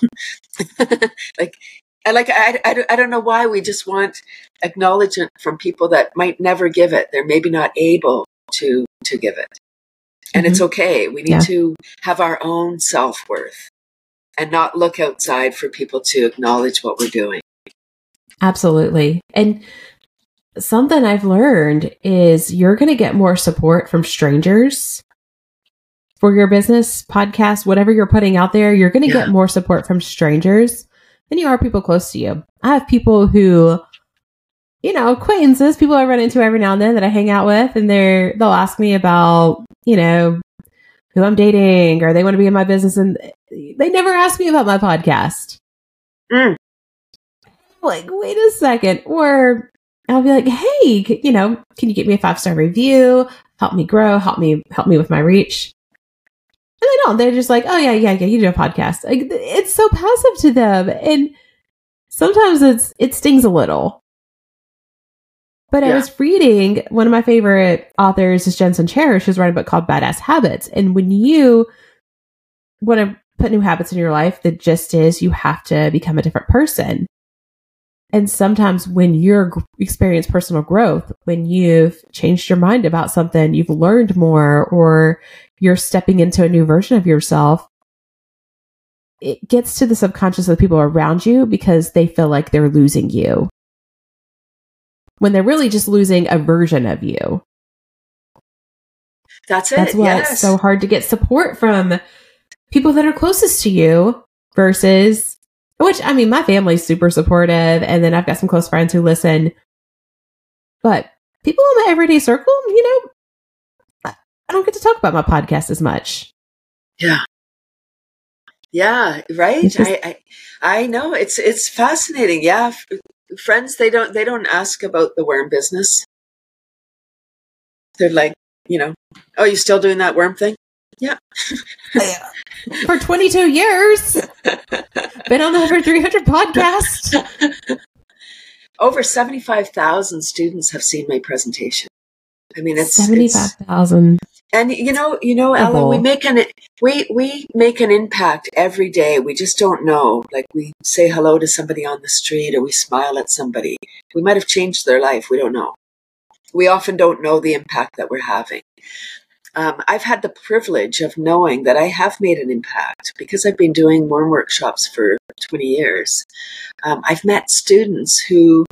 *laughs* like I like I, I, I don't know why we just want acknowledgement from people that might never give it. They're maybe not able to to give it. And mm-hmm. it's okay. We need yeah. to have our own self-worth and not look outside for people to acknowledge what we're doing. Absolutely. And something I've learned is you're going to get more support from strangers for your business podcast, whatever you're putting out there, you're going to yeah. get more support from strangers than you are people close to you. I have people who, you know, acquaintances, people I run into every now and then that I hang out with, and they're they'll ask me about, you know, who I'm dating or they want to be in my business, and they never ask me about my podcast. Mm. Like, wait a second, or I'll be like, hey, you know, can you get me a five star review? Help me grow, help me help me with my reach. And they don't. They're just like, oh yeah, yeah, yeah. You do a podcast. Like it's so passive to them, and sometimes it's it stings a little. But yeah. I was reading one of my favorite authors is Jensen Sincero. She's writing a book called Badass Habits. And when you want to put new habits in your life, the gist is you have to become a different person. And sometimes when you're experience personal growth, when you've changed your mind about something, you've learned more, or you're stepping into a new version of yourself, it gets to the subconscious of the people around you because they feel like they're losing you when they're really just losing a version of you. That's it. That's why yes. it's so hard to get support from people that are closest to you versus which I mean my family's super supportive and then I've got some close friends who listen. But people in my everyday circle, you know, I don't get to talk about my podcast as much. Yeah. Yeah, right. Just, I, I I know it's it's fascinating. Yeah, friends they don't they don't ask about the worm business. They're like, you know, oh, you still doing that worm thing? Yeah. *laughs* For 22 years. Been on over 300 podcasts. *laughs* Over 75,000 students have seen my presentation. I mean, it's 75,000. And you know, you know, Ellen, we make an we we make an impact every day. We just don't know. Like we say hello to somebody on the street, or we smile at somebody. We might have changed their life. We don't know. We often don't know the impact that we're having. Um, I've had the privilege of knowing that I have made an impact because I've been doing worm workshops for 20 years. Um, I've met students who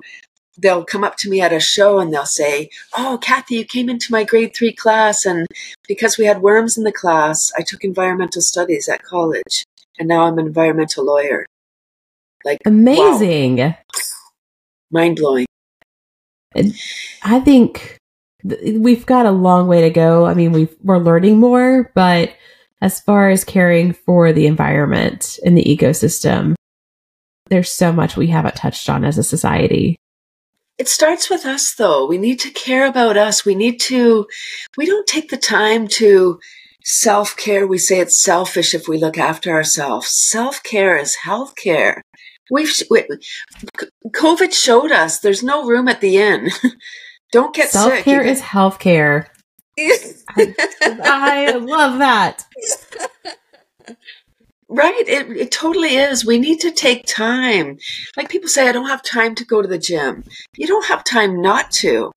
they'll come up to me at a show and they'll say, Oh, Cathy, you came into my grade three class. And because we had worms in the class, I took environmental studies at college. And now I'm an environmental lawyer. Like, amazing. Wow. Mind blowing. I think we've got a long way to go. I mean, we we're learning more, but as far as caring for the environment and the ecosystem, there's so much we haven't touched on as a society. It starts with us though. We need to care about us. We need to, we don't take the time to self care. We say it's selfish if we look after ourselves. Self care is health care. We've, we, COVID showed us there's no room at the inn. *laughs* don't get self sick. Self care is health care. I, I love that. *laughs* Right. It, it totally is. We need to take time. Like people say, I don't have time to go to the gym. You don't have time not to.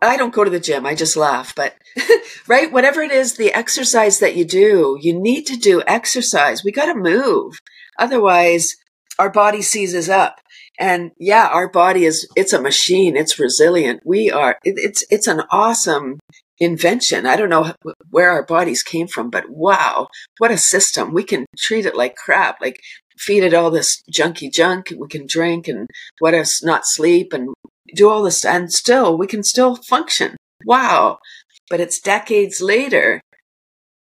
I don't go to the gym. I just laugh. But, *laughs* right, whatever it is, the exercise that you do, you need to do exercise. We got to move. Otherwise, our body seizes up. And yeah, our body is, it's a machine. It's resilient. We are, it, it's, it's an awesome invention. I don't know where our bodies came from, but wow, what a system. We can treat it like crap, like feed it all this junky junk. We can drink and what us not sleep and do all this and still we can still function. Wow. But it's decades later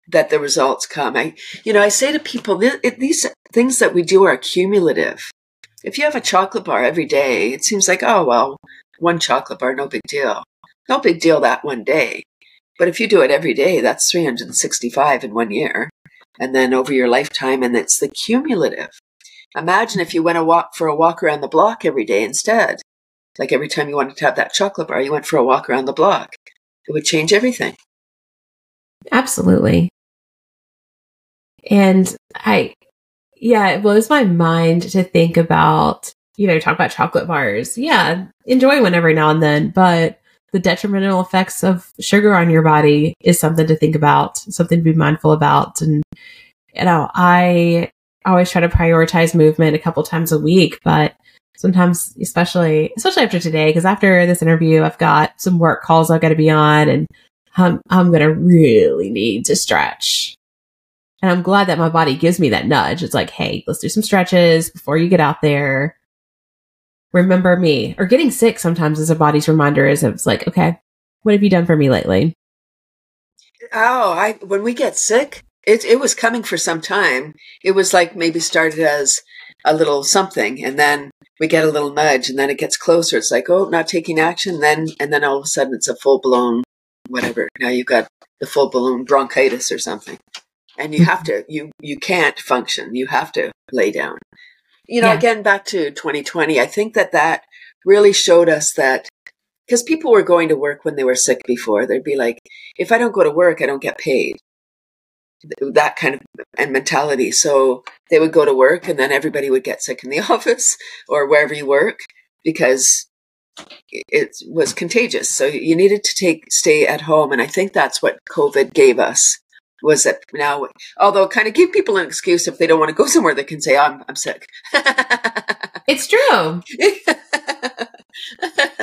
that the results come. I, you know, I say to people, these things that we do are cumulative. If you have a chocolate bar every day, it seems like, oh, well, one chocolate bar, no big deal. No big deal that one day. But if you do it every day, that's 365 in one year. And then over your lifetime, and it's the cumulative. Imagine if you went a walk for a walk around the block every day instead. Like every time you wanted to have that chocolate bar, you went for a walk around the block. It would change everything. Absolutely. And I, yeah, it blows my mind to think about, you know, talk about chocolate bars. Yeah, enjoy one every now and then, but the detrimental effects of sugar on your body is something to think about, something to be mindful about. And, you know, I always try to prioritize movement a couple times a week, but sometimes, especially, especially after today, because after this interview, I've got some work calls I've got to be on and I'm, I'm going to really need to stretch. And I'm glad that my body gives me that nudge. It's like, hey, let's do some stretches before you get out there remember me or getting sick sometimes is a body's reminder is it's like, okay, what have you done for me lately? Oh, I, when we get sick, it, it was coming for some time. It was like maybe started as a little something and then we get a little nudge and then it gets closer. It's like, oh, not taking action. Then, and then all of a sudden it's a full blown whatever. Now you've got the full blown bronchitis or something and you have to, you, you can't function. You have to lay down you know, yeah. again, back to 2020, I think that that really showed us that because people were going to work when they were sick before. They'd be like, if I don't go to work, I don't get paid. That kind of and mentality. So they would go to work and then everybody would get sick in the *laughs* office or wherever you work because it was contagious. So you needed to take stay at home. And I think that's what COVID gave us was that now, although kind of give people an excuse if they don't want to go somewhere, they can say, oh, I'm, I'm sick. *laughs* it's true. *laughs*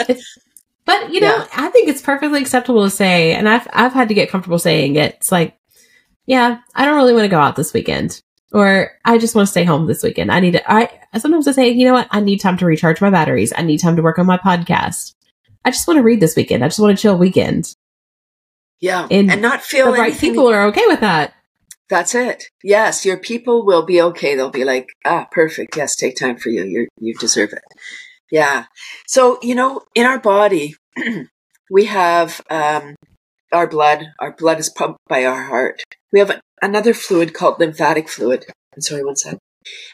it's, but you know, yeah. I think it's perfectly acceptable to say, and I've, I've had to get comfortable saying it. It's like, yeah, I don't really want to go out this weekend or I just want to stay home this weekend. I need to, I sometimes I say, you know what? I need time to recharge my batteries. I need time to work on my podcast. I just want to read this weekend. I just want to chill weekend. Yeah. And, and not feel the right people are okay with that. That's it. Yes. Your people will be okay. They'll be like, ah, perfect. Yes. Take time for you. You you deserve it. Yeah. So, you know, in our body, *clears throat* we have, um, our blood. Our blood is pumped by our heart. We have another fluid called lymphatic fluid. I'm sorry, one sec.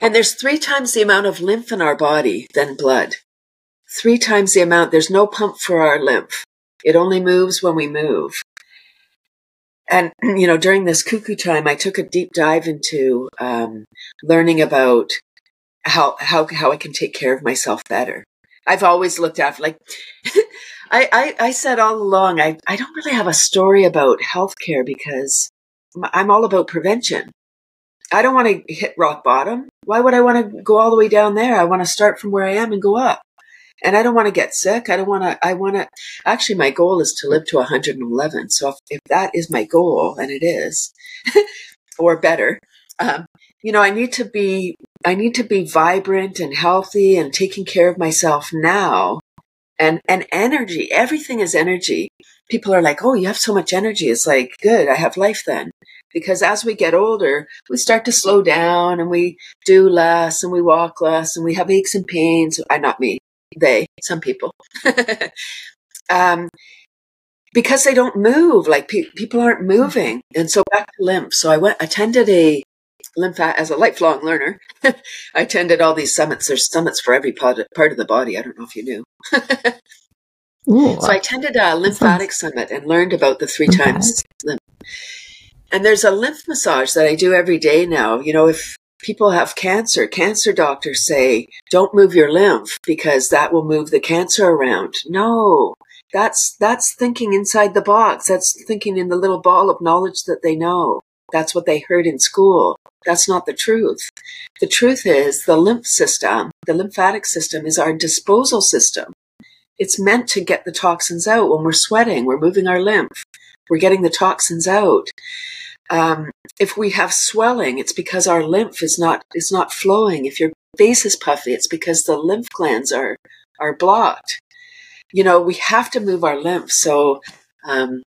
And there's three times the amount of lymph in our body than blood. Three times the amount. There's no pump for our lymph. It only moves when we move. And, *clears throat* you know, during this cuckoo time, I took a deep dive into um, learning about how, how, how I can take care of myself better. I've always looked after, like, *laughs* I, I, I said all along, I, I don't really have a story about healthcare because I'm all about prevention. I don't want to hit rock bottom. Why would I want to go all the way down there? I want to start from where I am and go up. And I don't want to get sick. I don't want to, I want to, actually, my goal is to live to 111. So if, if that is my goal, and it is, *laughs* or better, um, you know, I need to be, I need to be vibrant and healthy and taking care of myself now. And, and energy, everything is energy people are like, oh, you have so much energy. It's like, good, I have life then. Because as we get older, we start to slow down and we do less and we walk less and we have aches and pains. I, not me, they, some people. *laughs* um, because they don't move, like pe- people aren't moving. And so back to lymph. So I went, attended a lymph as a lifelong learner. *laughs* I attended all these summits. There's summits for every part of, part of the body. I don't know if you knew. *laughs* Ooh, so I attended a lymphatic summit and learned about the three times lymph. And there's a lymph massage that I do every day now. You know, if people have cancer, cancer doctors say, don't move your lymph because that will move the cancer around. No, that's, that's thinking inside the box. That's thinking in the little ball of knowledge that they know. That's what they heard in school. That's not the truth. The truth is the lymph system, the lymphatic system is our disposal system. It's meant to get the toxins out when we're sweating, we're moving our lymph, we're getting the toxins out. Um, if we have swelling, it's because our lymph is not is not flowing. If your face is puffy, it's because the lymph glands are are blocked. You know, we have to move our lymph. So, um,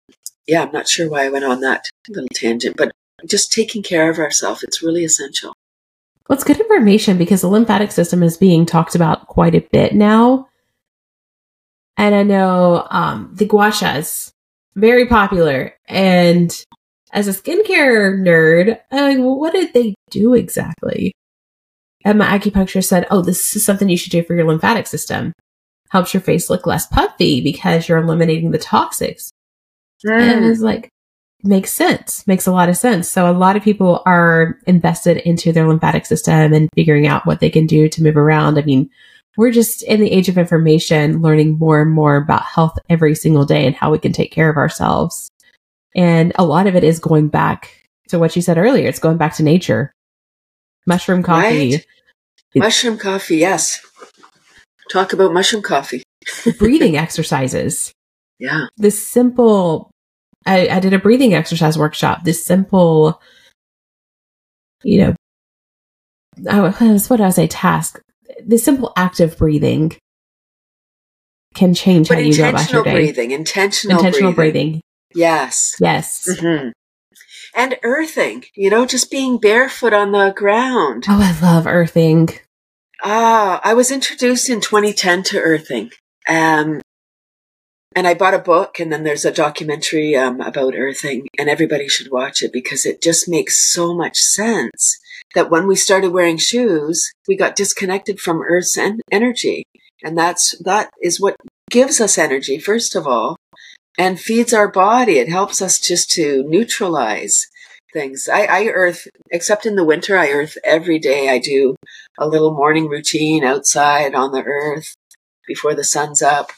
yeah, I'm not sure why I went on that little tangent, but just taking care of ourselves, it's really essential. Well, it's good information because the lymphatic system is being talked about quite a bit now. And I know um, the gua shas, very popular. And as a skincare nerd, I'm like, well, what did they do exactly? And my acupuncturist said, oh, this is something you should do for your lymphatic system. Helps your face look less puffy because you're eliminating the toxics. Mm. And it's like, makes sense, makes a lot of sense. So a lot of people are invested into their lymphatic system and figuring out what they can do to move around. I mean, we're just in the age of information, learning more and more about health every single day and how we can take care of ourselves. And a lot of it is going back to what you said earlier. It's going back to nature. Mushroom coffee. Right. Mushroom coffee, yes. Talk about mushroom coffee. *laughs* breathing exercises. Yeah. This simple, I, I did a breathing exercise workshop. This simple, you know, oh, what did I say? Task the simple act of breathing can change but how you go about your day. Breathing, intentional, intentional breathing. breathing. Yes. Yes. Mm-hmm. And earthing, you know, just being barefoot on the ground. Oh, I love earthing. Ah, I was introduced in 2010 to earthing. Um, and I bought a book, and then there's a documentary um, about earthing, and everybody should watch it because it just makes so much sense that when we started wearing shoes, we got disconnected from Earth's en- energy. And that's, that is what gives us energy, first of all, and feeds our body. It helps us just to neutralize things. I, I earth, except in the winter, I earth every day. I do a little morning routine outside on the earth before the sun's up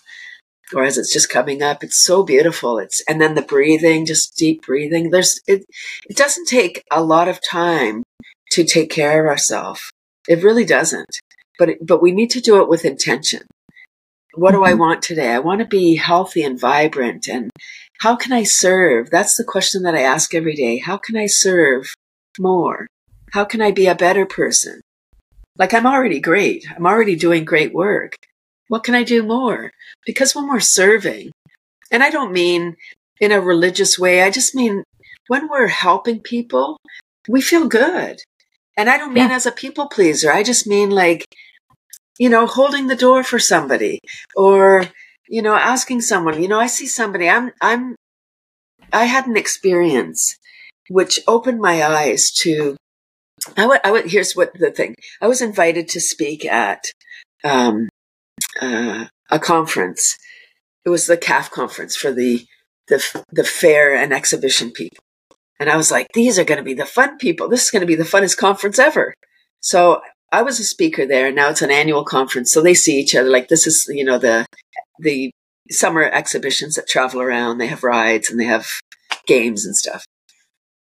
or as it's just coming up. It's so beautiful. It's, and then the breathing, just deep breathing. There's, it, it doesn't take a lot of time to take care of ourselves. It really doesn't. But, it, but we need to do it with intention. What do I mm-hmm. want today? I want to be healthy and vibrant. And how can I serve? That's the question that I ask every day. How can I serve more? How can I be a better person? Like I'm already great. I'm already doing great work. What can I do more? Because when we're serving, and I don't mean in a religious way, I just mean when we're helping people, we feel good. And I don't mean yeah. as a people pleaser. I just mean like you know, holding the door for somebody or, you know, asking someone, you know, I see somebody, I'm, I'm, I had an experience which opened my eyes to, I would, I would, here's what the thing, I was invited to speak at, um, uh, a conference. It was the CAF conference for the, the, the fair and exhibition people. And I was like, these are going to be the fun people. This is going to be the funnest conference ever. So I was a speaker there, and now it's an annual conference, so they see each other. Like this is, you know, the the summer exhibitions that travel around. They have rides and they have games and stuff,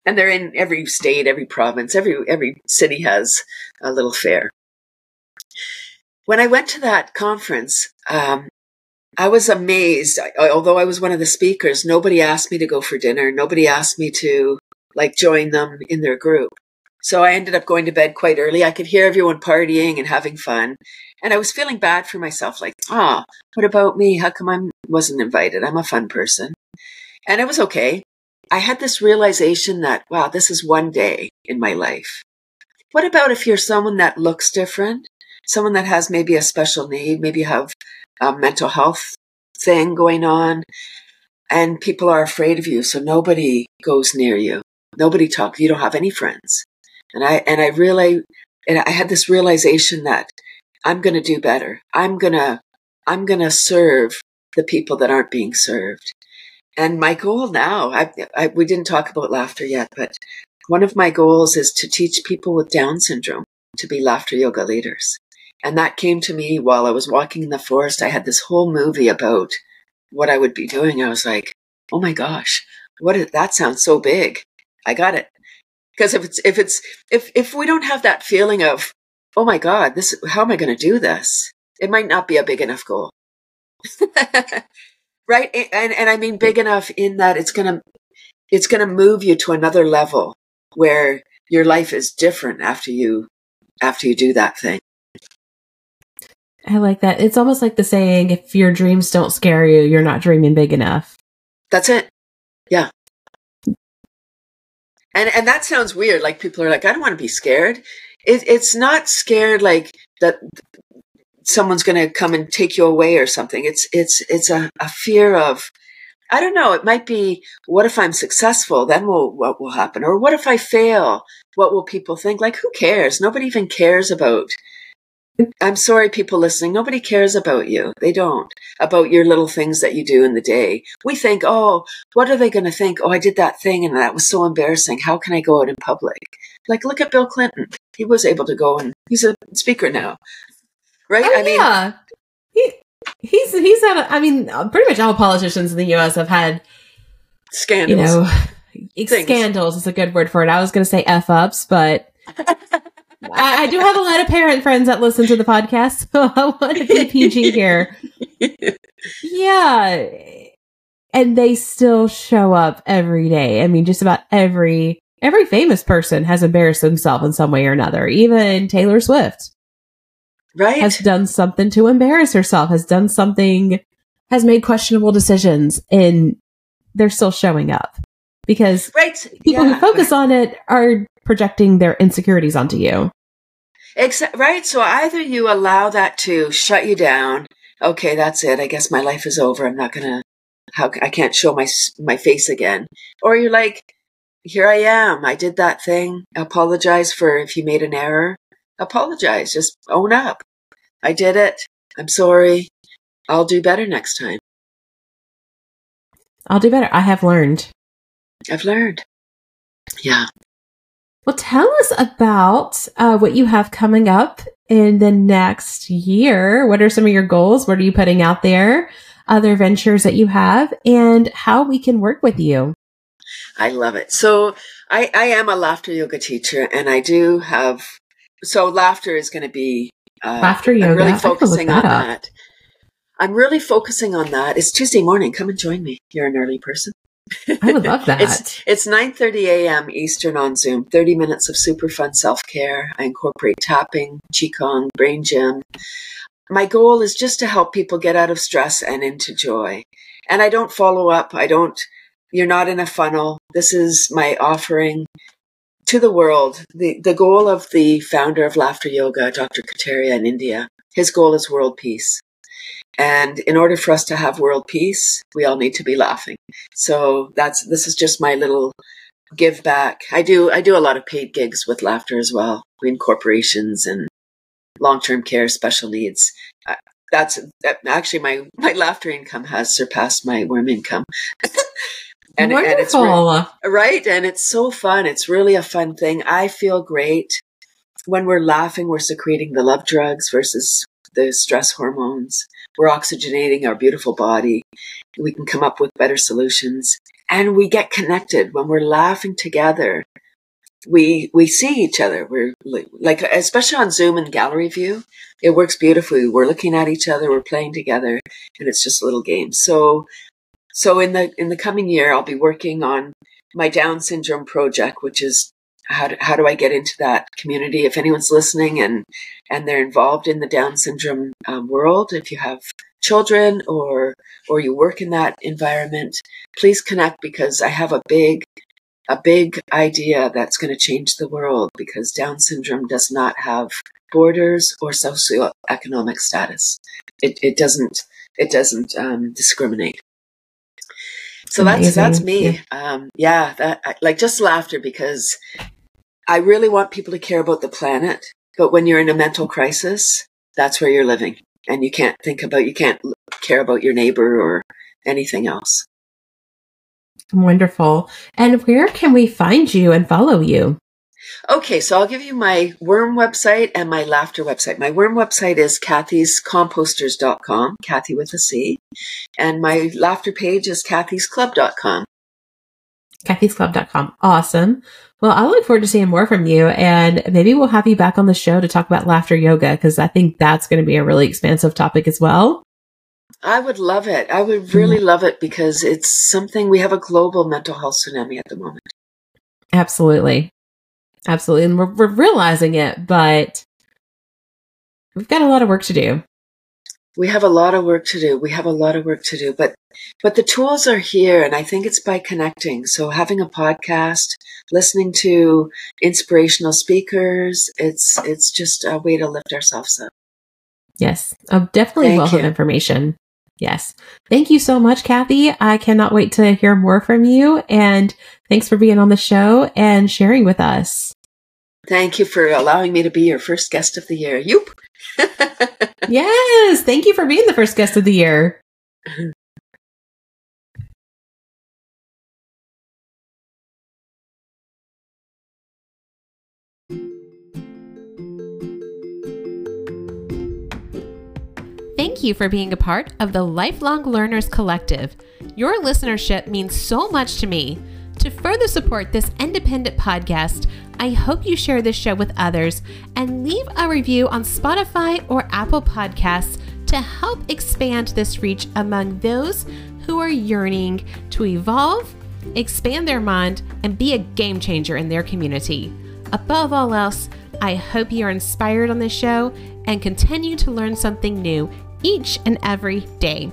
and they're in every state, every province, every every city has a little fair. When I went to that conference, um, I was amazed. I, although I was one of the speakers, nobody asked me to go for dinner. Nobody asked me to like join them in their group. So I ended up going to bed quite early. I could hear everyone partying and having fun. And I was feeling bad for myself, like, ah, oh, what about me? How come I wasn't invited? I'm a fun person. And it was okay. I had this realization that, wow, this is one day in my life. What about if you're someone that looks different? Someone that has maybe a special need, maybe you have a mental health thing going on, and people are afraid of you, so nobody goes near you. Nobody talks. You don't have any friends. And I, and I really, and I had this realization that I'm going to do better. I'm going to, I'm going to serve the people that aren't being served. And my goal now, I, I, we didn't talk about laughter yet, but one of my goals is to teach people with Down syndrome to be laughter yoga leaders. And that came to me while I was walking in the forest. I had this whole movie about what I would be doing. I was like, oh my gosh, what is, that sounds so big. I got it because if it's if it's if if we don't have that feeling of oh my god this how am i going to do this? it might not be a big enough goal. *laughs* Right? And and i mean big enough in that it's going to it's going to move you to another level where your life is different after you after you do that thing. I like that. It's almost like the saying if your dreams don't scare you you're not dreaming big enough. That's it. Yeah and and that sounds weird. Like people are like, I don't want to be scared. It, it's not scared like that someone's going to come and take you away or something. It's it's it's a, a fear of I don't know. It might be what if I'm successful? Then will, what will happen? Or what if I fail? What will people think? Like who cares? Nobody even cares about I'm sorry, people listening. Nobody cares about you. They don't. About your little things that you do in the day. We think, oh, what are they going to think? Oh, I did that thing and that was so embarrassing. How can I go out in public? Like, look at Bill Clinton. He was able to go and he's a speaker now. Right? Oh, I mean, yeah. He, he's, he's had, a, I mean, uh, pretty much all politicians in the U.S. have had scandals. You know, *laughs* Things. scandals is a good word for it. I was going to say F ups, but *laughs* I, I, do have a lot of parent friends that listen to the podcast, *laughs* so I want to be PG here. yeah. And they still show up every day. I mean, just about every every famous person has embarrassed themselves in some way or another. Even Taylor Swift. Right. Has done something to embarrass herself, has done something, has made questionable decisions, and they're still showing up. Because right. people yeah. who focus on it are projecting their insecurities onto you. Except, right. So either you allow that to shut you down. Okay, that's it. I guess my life is over. I'm not gonna. How I can't show my my face again. Or you're like, here I am. I did that thing. Apologize for if you made an error. Apologize. Just own up. I did it. I'm sorry. I'll do better next time. I'll do better. I have learned. I've learned. Yeah. Well, tell us about uh, what you have coming up in the next year. What are some of your goals? What are you putting out there? Other ventures that you have, and how we can work with you. I love it. So I, I am a laughter yoga teacher, and I do have. So laughter is going to be uh, laughter yoga. I'm really focusing on up. that. I'm really focusing on that. It's Tuesday morning. Come and join me. You're an early person. *laughs* I would love that. it's it's 9:30 a.m. Eastern on Zoom. 30 minutes of super fun self-care. I incorporate tapping, qigong, brain gym. My goal is just to help people get out of stress and into joy. And I don't follow up. I don't you're not in a funnel. This is my offering to the world. The the goal of the founder of laughter yoga, Dr. Kataria in India, his goal is world peace. And in order for us to have world peace, we all need to be laughing. So that's this is just my little give back. I do I do a lot of paid gigs with laughter as well, in corporations and long term care, special needs. Uh, that's that, actually my my laughter income has surpassed my worm income. *laughs* and, Wonderful. and it's re- right, and it's so fun. It's really a fun thing. I feel great when we're laughing. We're secreting the love drugs versus the stress hormones. We're oxygenating our beautiful body. We can come up with better solutions and we get connected when we're laughing together. We, we see each other. We're like, especially on Zoom and gallery view, it works beautifully. We're looking at each other. We're playing together and it's just a little game. So, so in the, in the coming year, I'll be working on my Down syndrome project, which is how do, how do I get into that community? If anyone's listening and and they're involved in the Down syndrome um, world, if you have children or or you work in that environment, please connect because I have a big a big idea that's going to change the world because Down syndrome does not have borders or socioeconomic status. It, it doesn't it doesn't um, discriminate. So Amazing. that's that's me. Yeah, um, yeah that, like just laughter because I really want people to care about the planet, but when you're in a mental crisis, that's where you're living. And you can't think about, you can't care about your neighbor or anything else. Wonderful. And where can we find you and follow you? Okay, so I'll give you my worm website and my laughter website. My worm website is cathyscomposters.com, Cathy with a C. And my laughter page is cathysclub.com. Cathysclub.com. Awesome. Well, I look forward to seeing more from you and maybe we'll have you back on the show to talk about laughter yoga because I think that's going to be a really expansive topic as well. I would love it. I would really mm-hmm. love it because it's something we have a global mental health tsunami at the moment. Absolutely. Absolutely. And we're, we're realizing it, but we've got a lot of work to do we have a lot of work to do. We have a lot of work to do, but but the tools are here, and I think it's by connecting. So having a podcast, listening to inspirational speakers, it's it's just a way to lift ourselves up. Yes, oh, definitely Thank wealth you. of information. Yes. Thank you so much, Cathy. I cannot wait to hear more from you. And thanks for being on the show and sharing with us. Thank you for allowing me to be your first guest of the year. Yoop. *laughs* yes. Thank you for being the first guest of the year. Thank you for being a part of the Lifelong Learners Collective. Your listenership means so much to me. To further support this independent podcast, I hope you share this show with others and leave a review on Spotify or Apple Podcasts to help expand this reach among those who are yearning to evolve, expand their mind, and be a game changer in their community. Above all else, I hope you are inspired on this show and continue to learn something new each and every day.